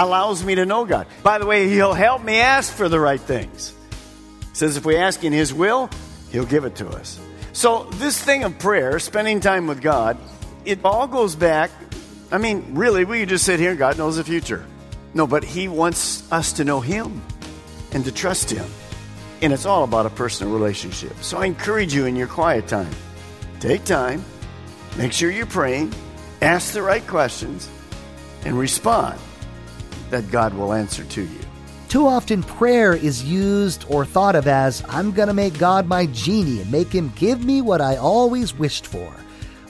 Allows me to know God. By the way, He'll help me ask for the right things. It says if we ask in His will, He'll give it to us. So, this thing of prayer, spending time with God, it all goes back. I mean, really, we just sit here and God knows the future. No, but He wants us to know Him and to trust Him. And it's all about a personal relationship. So, I encourage you in your quiet time, take time, make sure you're praying, ask the right questions, and respond that God will answer to you. Too often, prayer is used or thought of as, I'm going to make God my genie and make him give me what I always wished for.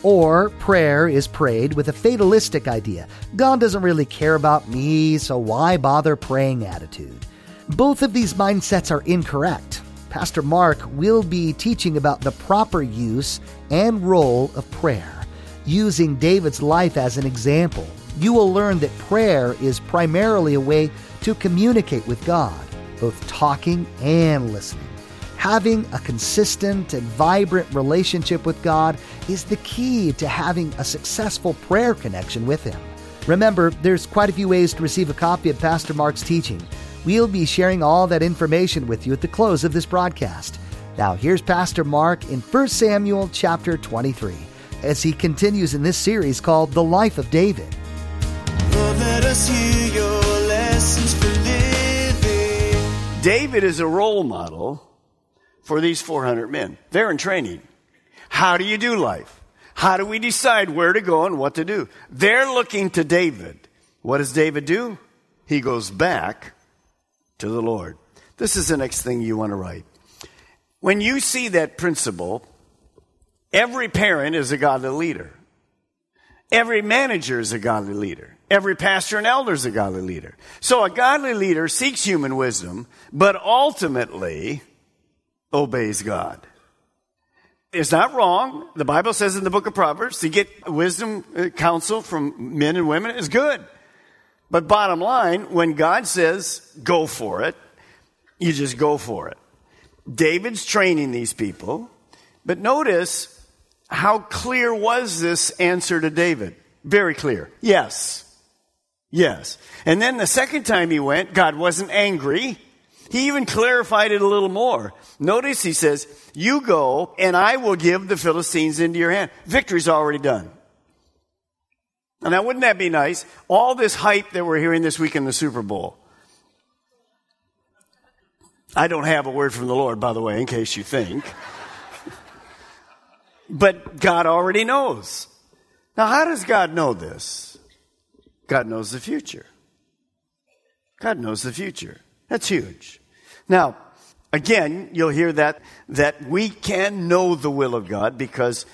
Or prayer is prayed with a fatalistic idea God doesn't really care about me, so why bother praying attitude. Both of these mindsets are incorrect. Pastor Mark will be teaching about the proper use and role of prayer. Using David's life as an example, you will learn that prayer is primarily a way to communicate with God, both talking and listening. Having a consistent and vibrant relationship with God is the key to having a successful prayer connection with Him. Remember, there's quite a few ways to receive a copy of Pastor Mark's teaching. We'll be sharing all that information with you at the close of this broadcast. Now, here's Pastor Mark in 1 Samuel chapter 23 as he continues in this series called The Life of David. David is a role model for these 400 men. They're in training. How do you do life? How do we decide where to go and what to do? They're looking to David. What does David do? He goes back to the Lord. This is the next thing you want to write. When you see that principle, every parent is a godly leader. Every manager is a godly leader. Every pastor and elder is a godly leader. So a godly leader seeks human wisdom, but ultimately obeys God. It's not wrong. The Bible says in the book of Proverbs to get wisdom, uh, counsel from men and women is good. But bottom line, when God says go for it, you just go for it. David's training these people, but notice how clear was this answer to David? Very clear. Yes. Yes. And then the second time he went, God wasn't angry. He even clarified it a little more. Notice he says, You go, and I will give the Philistines into your hand. Victory's already done. Now, wouldn't that be nice? All this hype that we're hearing this week in the Super Bowl. I don't have a word from the Lord, by the way, in case you think. but God already knows. Now, how does God know this? God knows the future. God knows the future. That's huge. Now, again, you'll hear that, that we can know the will of God because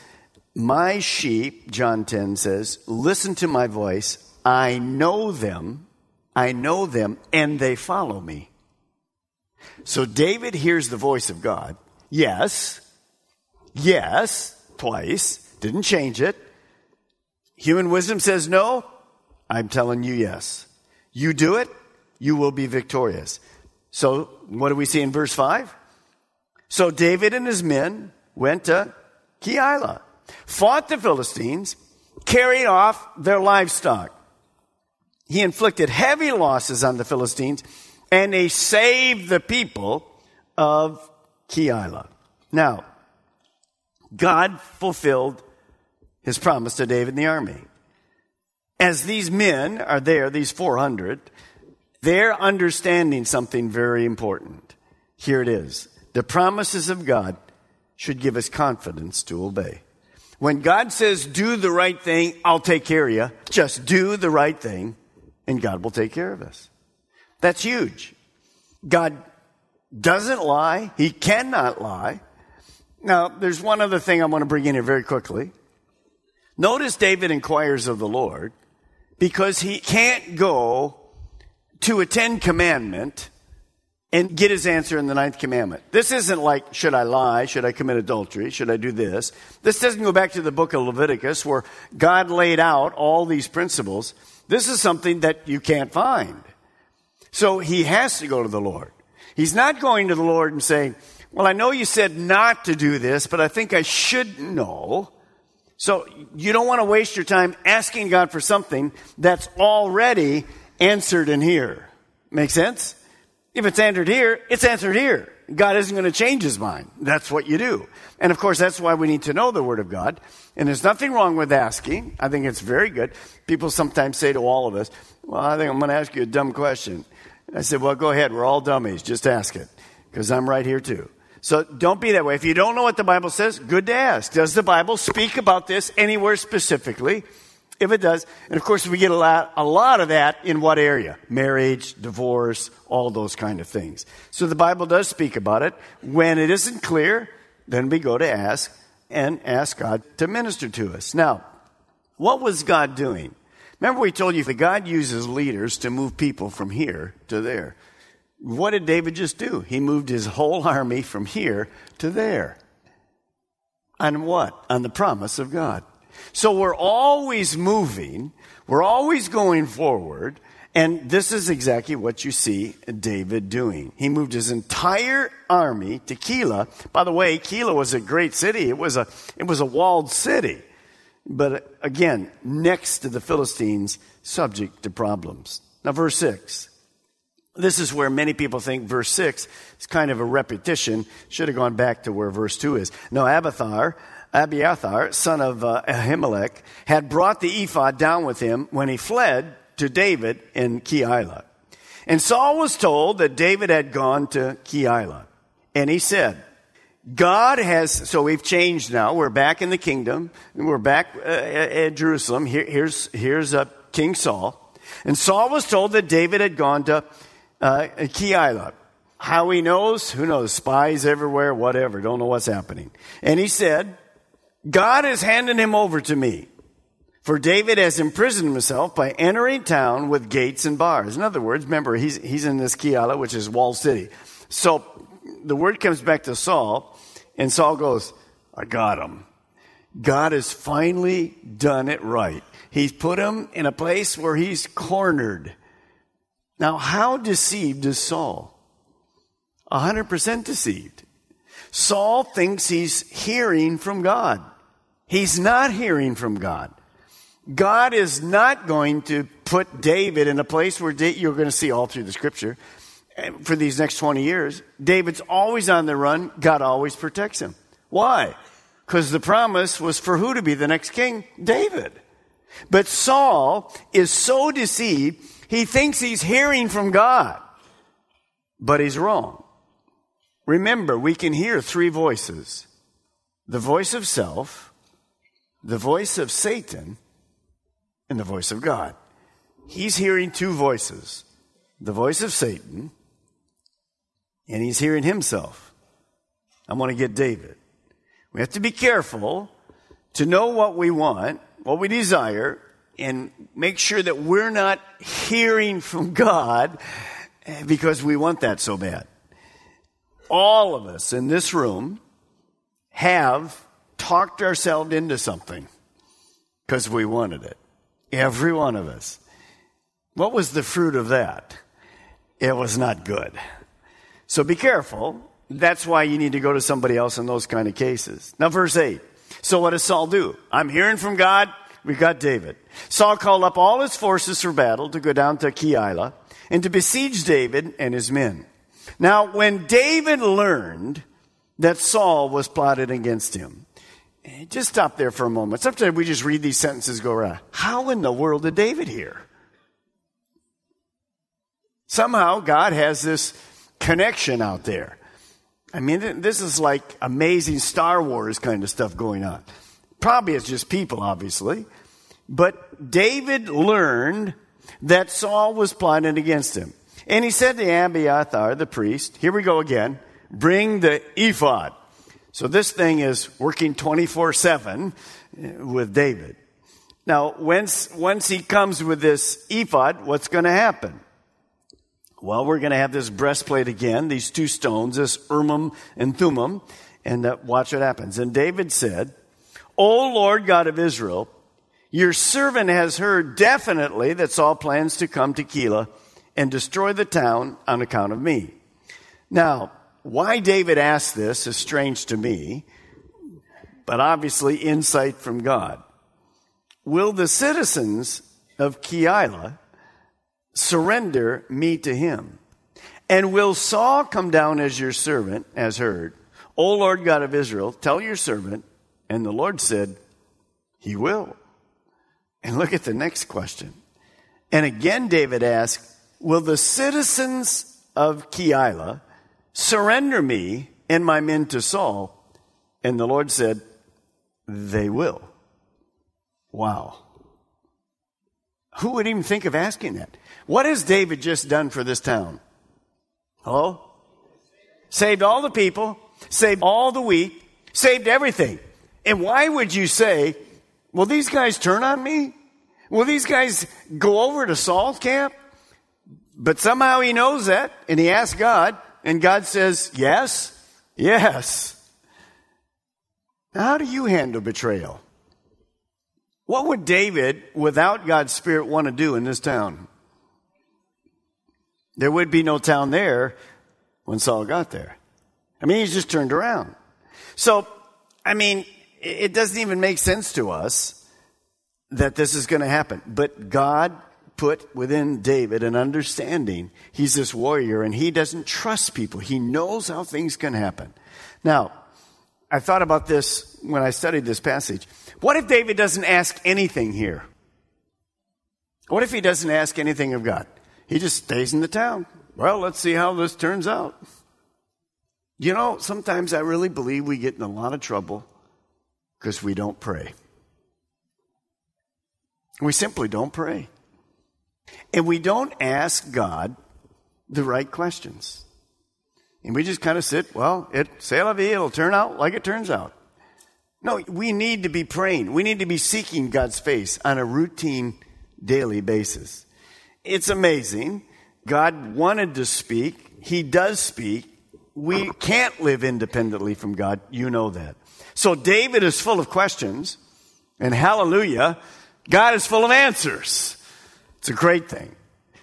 my sheep, John 10 says, listen to my voice. I know them. I know them and they follow me. So David hears the voice of God. Yes. Yes. Twice. Didn't change it. Human wisdom says no. I'm telling you yes. You do it, you will be victorious. So, what do we see in verse 5? So David and his men went to Keilah, fought the Philistines, carried off their livestock. He inflicted heavy losses on the Philistines, and they saved the people of Keilah. Now, God fulfilled his promise to David and the army. As these men are there, these 400, they're understanding something very important. Here it is. The promises of God should give us confidence to obey. When God says, do the right thing, I'll take care of you. Just do the right thing and God will take care of us. That's huge. God doesn't lie. He cannot lie. Now, there's one other thing I want to bring in here very quickly. Notice David inquires of the Lord because he can't go to a Ten Commandment and get his answer in the ninth commandment. This isn't like, should I lie? Should I commit adultery? Should I do this? This doesn't go back to the book of Leviticus where God laid out all these principles. This is something that you can't find. So he has to go to the Lord. He's not going to the Lord and saying, well, I know you said not to do this, but I think I should know. So you don't want to waste your time asking God for something that's already answered in here. Make sense? If it's answered here, it's answered here. God isn't going to change his mind. That's what you do. And of course, that's why we need to know the Word of God. And there's nothing wrong with asking. I think it's very good. People sometimes say to all of us, Well, I think I'm going to ask you a dumb question. I said, Well, go ahead. We're all dummies. Just ask it. Because I'm right here too. So don't be that way. If you don't know what the Bible says, good to ask. Does the Bible speak about this anywhere specifically? If it does, and of course we get a lot, a lot of that in what area? Marriage, divorce, all those kind of things. So the Bible does speak about it. When it isn't clear, then we go to ask and ask God to minister to us. Now, what was God doing? Remember we told you that God uses leaders to move people from here to there. What did David just do? He moved his whole army from here to there. On what? On the promise of God. So we're always moving, we're always going forward, and this is exactly what you see David doing. He moved his entire army to Keilah. By the way, Keilah was a great city. It was a, it was a walled city. But uh, again, next to the Philistines, subject to problems. Now, verse 6. This is where many people think verse 6 is kind of a repetition. Should have gone back to where verse 2 is. No, Abathar, Abiathar, son of uh, Ahimelech, had brought the ephod down with him when he fled to David in Keilah. And Saul was told that David had gone to Keilah. And he said, God has, so we've changed now. We're back in the kingdom. We're back uh, at Jerusalem. Here, here's, here's uh, King Saul. And Saul was told that David had gone to uh, Keilah. How he knows? Who knows? Spies everywhere, whatever. Don't know what's happening. And he said, God has handed him over to me. For David has imprisoned himself by entering town with gates and bars. In other words, remember, he's, he's in this Keilah, which is walled city. So the word comes back to Saul, and Saul goes, I got him. God has finally done it right. He's put him in a place where he's cornered. Now, how deceived is Saul? 100% deceived. Saul thinks he's hearing from God. He's not hearing from God. God is not going to put David in a place where you're going to see all through the scripture eh, for these next 20 years. David's always on the run. God always protects him. Why? Because the promise was for who to be the next king? David. But Saul is so deceived he thinks he's hearing from God, but he's wrong. Remember, we can hear three voices the voice of self, the voice of Satan, and the voice of God. He's hearing two voices the voice of Satan, and he's hearing himself. I want to get David. We have to be careful to know what we want, what we desire, and make sure that we're not hearing from God because we want that so bad. All of us in this room have talked ourselves into something because we wanted it. Every one of us. What was the fruit of that? It was not good. So be careful. That's why you need to go to somebody else in those kind of cases. Now, verse 8. So what does Saul do? I'm hearing from God. We got David. Saul called up all his forces for battle to go down to Keilah and to besiege David and his men. Now, when David learned that Saul was plotted against him, eh, just stop there for a moment. Sometimes we just read these sentences go around. How in the world did David hear? Somehow God has this connection out there. I mean, this is like amazing Star Wars kind of stuff going on. Probably it's just people, obviously. But David learned that Saul was plotting against him. And he said to Abiathar, the priest, here we go again, bring the ephod. So this thing is working 24 7 with David. Now, once, once he comes with this ephod, what's going to happen? Well, we're going to have this breastplate again, these two stones, this Urim and Thummim, and uh, watch what happens. And David said, O Lord God of Israel, your servant has heard definitely that Saul plans to come to Keilah and destroy the town on account of me. Now, why David asked this is strange to me, but obviously insight from God. Will the citizens of Keilah surrender me to him? And will Saul come down as your servant, as heard? O Lord God of Israel, tell your servant. And the Lord said, He will. And look at the next question. And again, David asked, Will the citizens of Keilah surrender me and my men to Saul? And the Lord said, They will. Wow. Who would even think of asking that? What has David just done for this town? Hello? Saved all the people, saved all the wheat, saved everything. And why would you say, will these guys turn on me? Will these guys go over to Saul's camp? But somehow he knows that, and he asks God, and God says, yes, yes. How do you handle betrayal? What would David, without God's Spirit, want to do in this town? There would be no town there when Saul got there. I mean, he's just turned around. So, I mean, it doesn't even make sense to us that this is going to happen. But God put within David an understanding. He's this warrior and he doesn't trust people. He knows how things can happen. Now, I thought about this when I studied this passage. What if David doesn't ask anything here? What if he doesn't ask anything of God? He just stays in the town. Well, let's see how this turns out. You know, sometimes I really believe we get in a lot of trouble because we don't pray. We simply don't pray. And we don't ask God the right questions. And we just kind of sit, well, it, say la vie, it'll turn out like it turns out. No, we need to be praying. We need to be seeking God's face on a routine, daily basis. It's amazing. God wanted to speak. He does speak. We can't live independently from God. You know that. So David is full of questions, and hallelujah, God is full of answers. It's a great thing.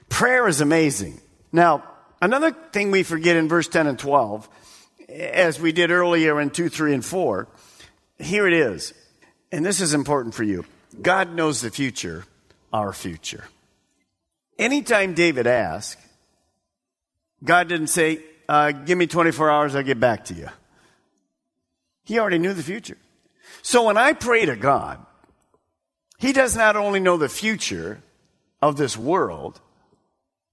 Prayer is amazing. Now, another thing we forget in verse 10 and 12, as we did earlier in 2, 3, and 4, here it is. And this is important for you. God knows the future, our future. Anytime David asked, God didn't say, uh, Give me 24 hours, I'll get back to you. He already knew the future. So when I pray to God, he does not only know the future of this world,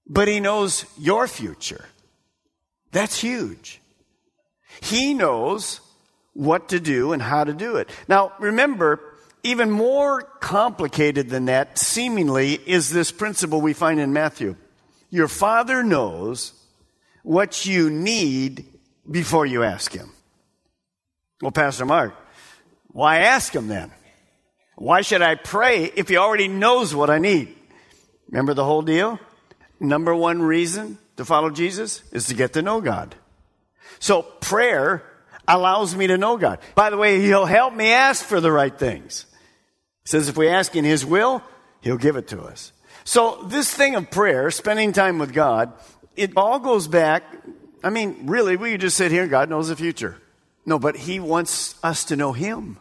but he knows your future. That's huge. He knows what to do and how to do it. Now, remember, even more complicated than that, seemingly, is this principle we find in Matthew. Your father knows what you need before you ask him. Well, Pastor Mark, why ask him then? Why should I pray if he already knows what I need? Remember the whole deal? Number one reason to follow Jesus is to get to know God. So prayer allows me to know God. By the way, he'll help me ask for the right things. He says if we ask in his will, he'll give it to us. So this thing of prayer, spending time with God, it all goes back. I mean, really, we just sit here, and God knows the future. No, but he wants us to know him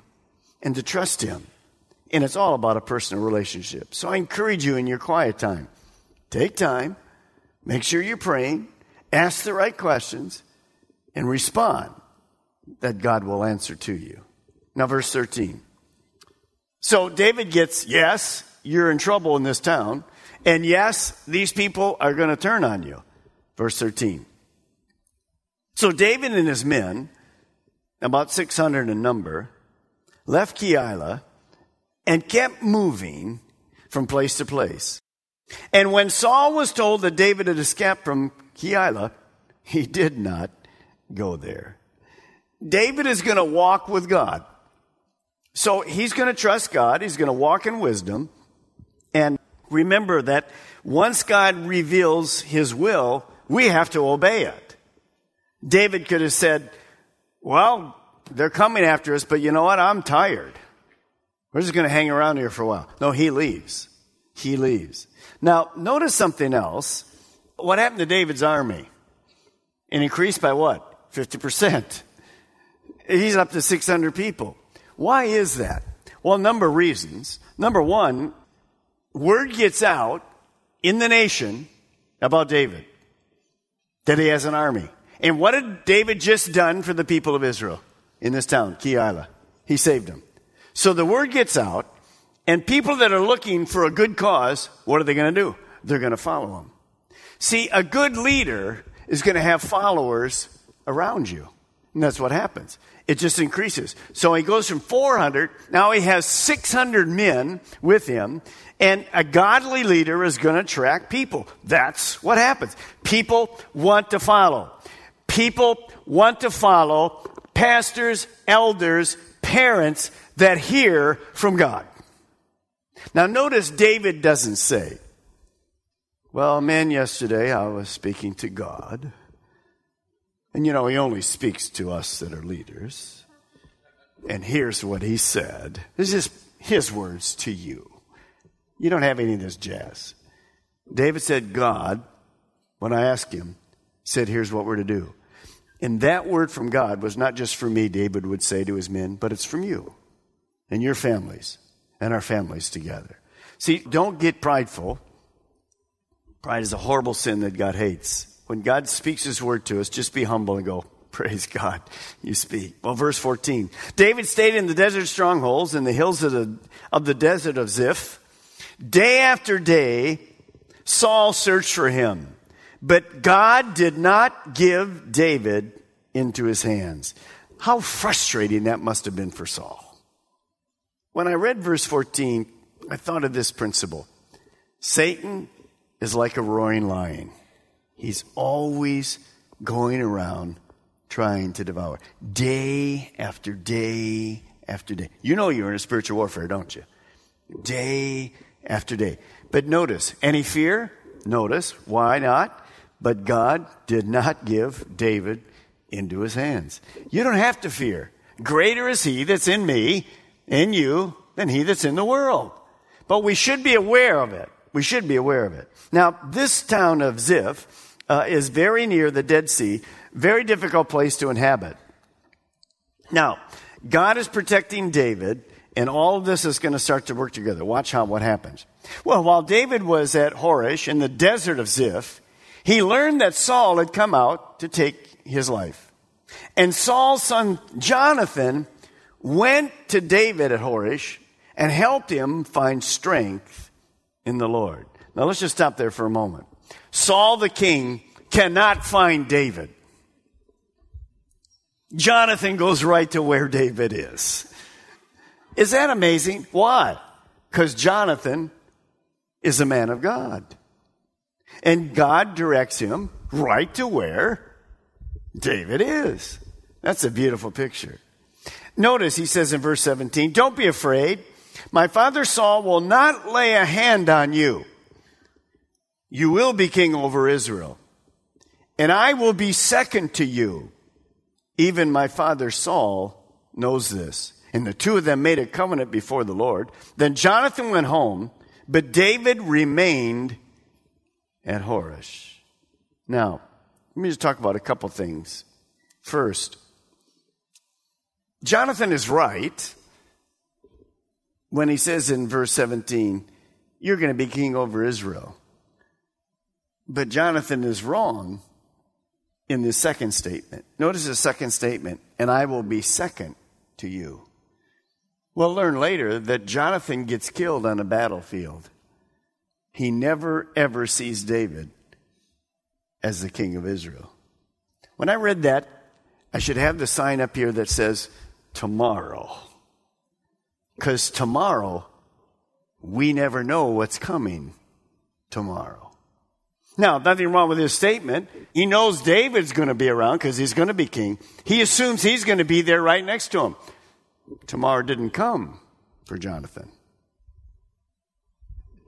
and to trust him. And it's all about a personal relationship. So I encourage you in your quiet time, take time, make sure you're praying, ask the right questions, and respond that God will answer to you. Now, verse 13. So David gets, yes, you're in trouble in this town, and yes, these people are going to turn on you. Verse 13. So David and his men, about 600 in number, left Keilah and kept moving from place to place. And when Saul was told that David had escaped from Keilah, he did not go there. David is going to walk with God. So he's going to trust God. He's going to walk in wisdom. And remember that once God reveals his will, we have to obey it. David could have said, well, they're coming after us, but you know what? I'm tired. We're just going to hang around here for a while. No, he leaves. He leaves. Now, notice something else. What happened to David's army? It increased by what? 50%. He's up to 600 people. Why is that? Well, a number of reasons. Number one, word gets out in the nation about David that he has an army. And what had David just done for the people of Israel in this town, Keilah? He saved them. So the word gets out, and people that are looking for a good cause, what are they going to do? They're going to follow him. See, a good leader is going to have followers around you. And that's what happens. It just increases. So he goes from 400, now he has 600 men with him, and a godly leader is going to attract people. That's what happens. People want to follow. People want to follow pastors, elders, parents that hear from God. Now notice David doesn't say, well, man, yesterday I was speaking to God. And you know, he only speaks to us that are leaders. And here's what he said. This is his words to you. You don't have any of this jazz. David said, God, when I asked him, said, here's what we're to do. And that word from God was not just for me, David would say to his men, but it's from you and your families and our families together. See, don't get prideful. Pride is a horrible sin that God hates. When God speaks his word to us, just be humble and go, Praise God, you speak. Well, verse 14. David stayed in the desert strongholds in the hills of the, of the desert of Ziph. Day after day, Saul searched for him. But God did not give David into his hands. How frustrating that must have been for Saul. When I read verse 14, I thought of this principle Satan is like a roaring lion, he's always going around trying to devour day after day after day. You know you're in a spiritual warfare, don't you? Day after day. But notice, any fear? Notice, why not? But God did not give David into his hands. You don't have to fear. Greater is he that's in me, in you, than he that's in the world. But we should be aware of it. We should be aware of it. Now, this town of Ziph uh, is very near the Dead Sea, very difficult place to inhabit. Now, God is protecting David, and all of this is going to start to work together. Watch how what happens. Well, while David was at Horesh in the desert of Ziph, he learned that Saul had come out to take his life. And Saul's son Jonathan went to David at Horesh and helped him find strength in the Lord. Now let's just stop there for a moment. Saul the king cannot find David. Jonathan goes right to where David is. Is that amazing? Why? Because Jonathan is a man of God. And God directs him right to where David is. That's a beautiful picture. Notice he says in verse 17, Don't be afraid. My father Saul will not lay a hand on you. You will be king over Israel. And I will be second to you. Even my father Saul knows this. And the two of them made a covenant before the Lord. Then Jonathan went home, but David remained at Horesh. Now, let me just talk about a couple things. First, Jonathan is right when he says in verse 17, You're going to be king over Israel. But Jonathan is wrong in the second statement. Notice the second statement, and I will be second to you. We'll learn later that Jonathan gets killed on a battlefield. He never, ever sees David as the king of Israel. When I read that, I should have the sign up here that says, tomorrow. Because tomorrow, we never know what's coming tomorrow. Now, nothing wrong with his statement. He knows David's going to be around because he's going to be king. He assumes he's going to be there right next to him. Tomorrow didn't come for Jonathan.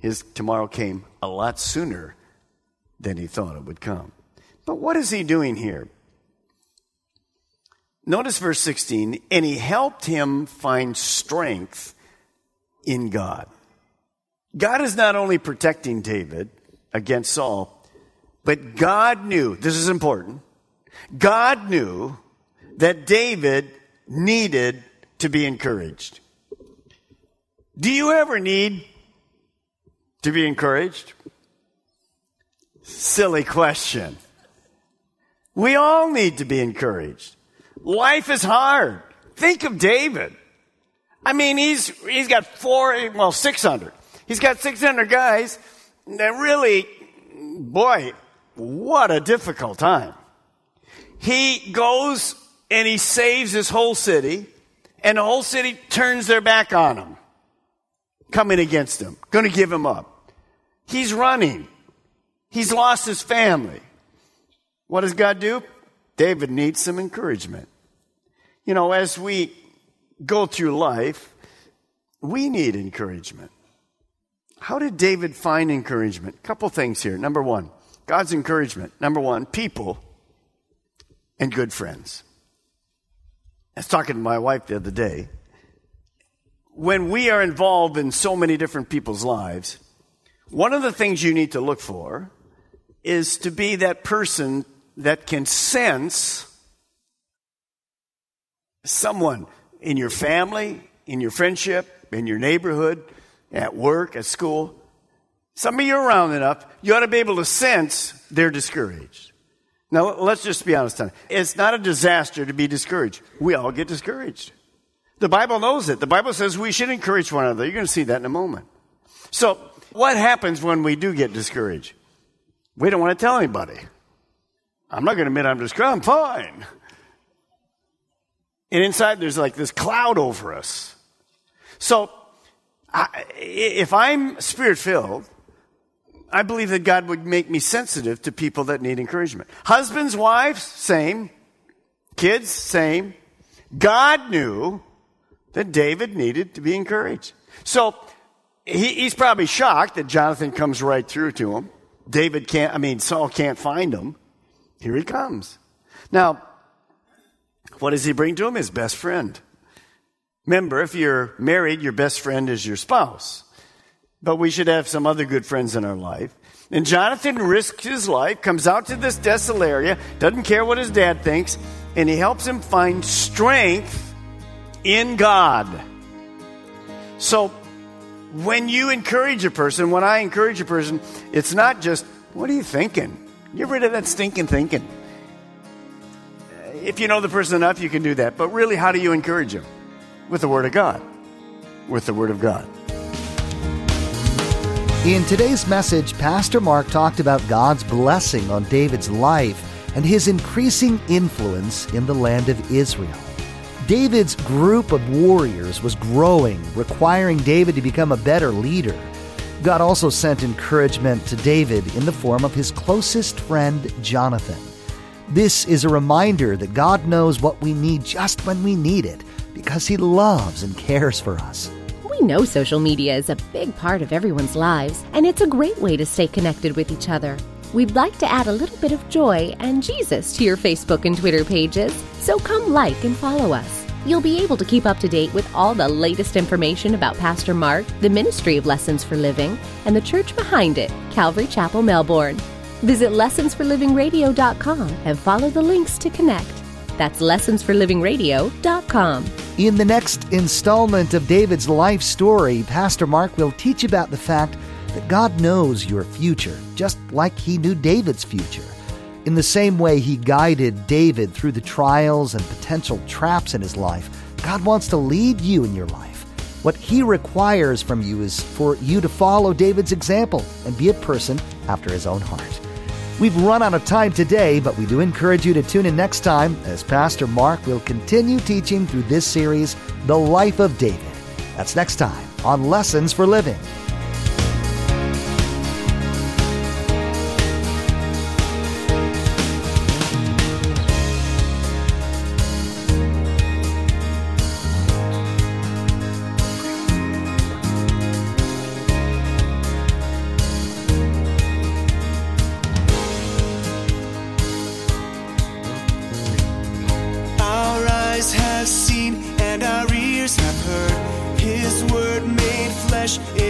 His tomorrow came a lot sooner than he thought it would come. But what is he doing here? Notice verse 16, and he helped him find strength in God. God is not only protecting David against Saul, but God knew, this is important, God knew that David needed to be encouraged. Do you ever need to be encouraged? Silly question. We all need to be encouraged. Life is hard. Think of David. I mean, he's, he's got four, well, 600. He's got 600 guys that really, boy, what a difficult time. He goes and he saves his whole city, and the whole city turns their back on him, coming against him, going to give him up. He's running. He's lost his family. What does God do? David needs some encouragement. You know, as we go through life, we need encouragement. How did David find encouragement? Couple things here. Number one, God's encouragement. Number one, people and good friends. I was talking to my wife the other day. When we are involved in so many different people's lives, one of the things you need to look for is to be that person that can sense someone in your family, in your friendship, in your neighborhood, at work, at school. Some of you are around enough, you ought to be able to sense they're discouraged. Now, let's just be honest. It's not a disaster to be discouraged. We all get discouraged. The Bible knows it. The Bible says we should encourage one another. You're going to see that in a moment. So, what happens when we do get discouraged? We don't want to tell anybody. I'm not going to admit I'm discouraged. I'm fine. And inside there's like this cloud over us. So, I, if I'm spirit filled, I believe that God would make me sensitive to people that need encouragement. Husbands, wives, same. Kids, same. God knew that David needed to be encouraged. So he, he's probably shocked that Jonathan comes right through to him. David can't, I mean, Saul can't find him. Here he comes. Now, what does he bring to him? His best friend. Remember, if you're married, your best friend is your spouse. But we should have some other good friends in our life. And Jonathan risks his life, comes out to this desolate area, doesn't care what his dad thinks, and he helps him find strength in God. So, when you encourage a person, when I encourage a person, it's not just, what are you thinking? Get rid of that stinking thinking. If you know the person enough, you can do that. But really, how do you encourage them? With the Word of God. With the Word of God. In today's message, Pastor Mark talked about God's blessing on David's life and his increasing influence in the land of Israel. David's group of warriors was growing, requiring David to become a better leader. God also sent encouragement to David in the form of his closest friend, Jonathan. This is a reminder that God knows what we need just when we need it because He loves and cares for us. We know social media is a big part of everyone's lives, and it's a great way to stay connected with each other. We'd like to add a little bit of joy and Jesus to your Facebook and Twitter pages, so come like and follow us. You'll be able to keep up to date with all the latest information about Pastor Mark, the Ministry of Lessons for Living, and the church behind it, Calvary Chapel, Melbourne. Visit lessonsforlivingradio.com and follow the links to connect. That's lessonsforlivingradio.com. In the next installment of David's life story, Pastor Mark will teach about the fact that God knows your future, just like he knew David's future. In the same way he guided David through the trials and potential traps in his life, God wants to lead you in your life. What he requires from you is for you to follow David's example and be a person after his own heart. We've run out of time today, but we do encourage you to tune in next time as Pastor Mark will continue teaching through this series, The Life of David. That's next time on Lessons for Living. Flesh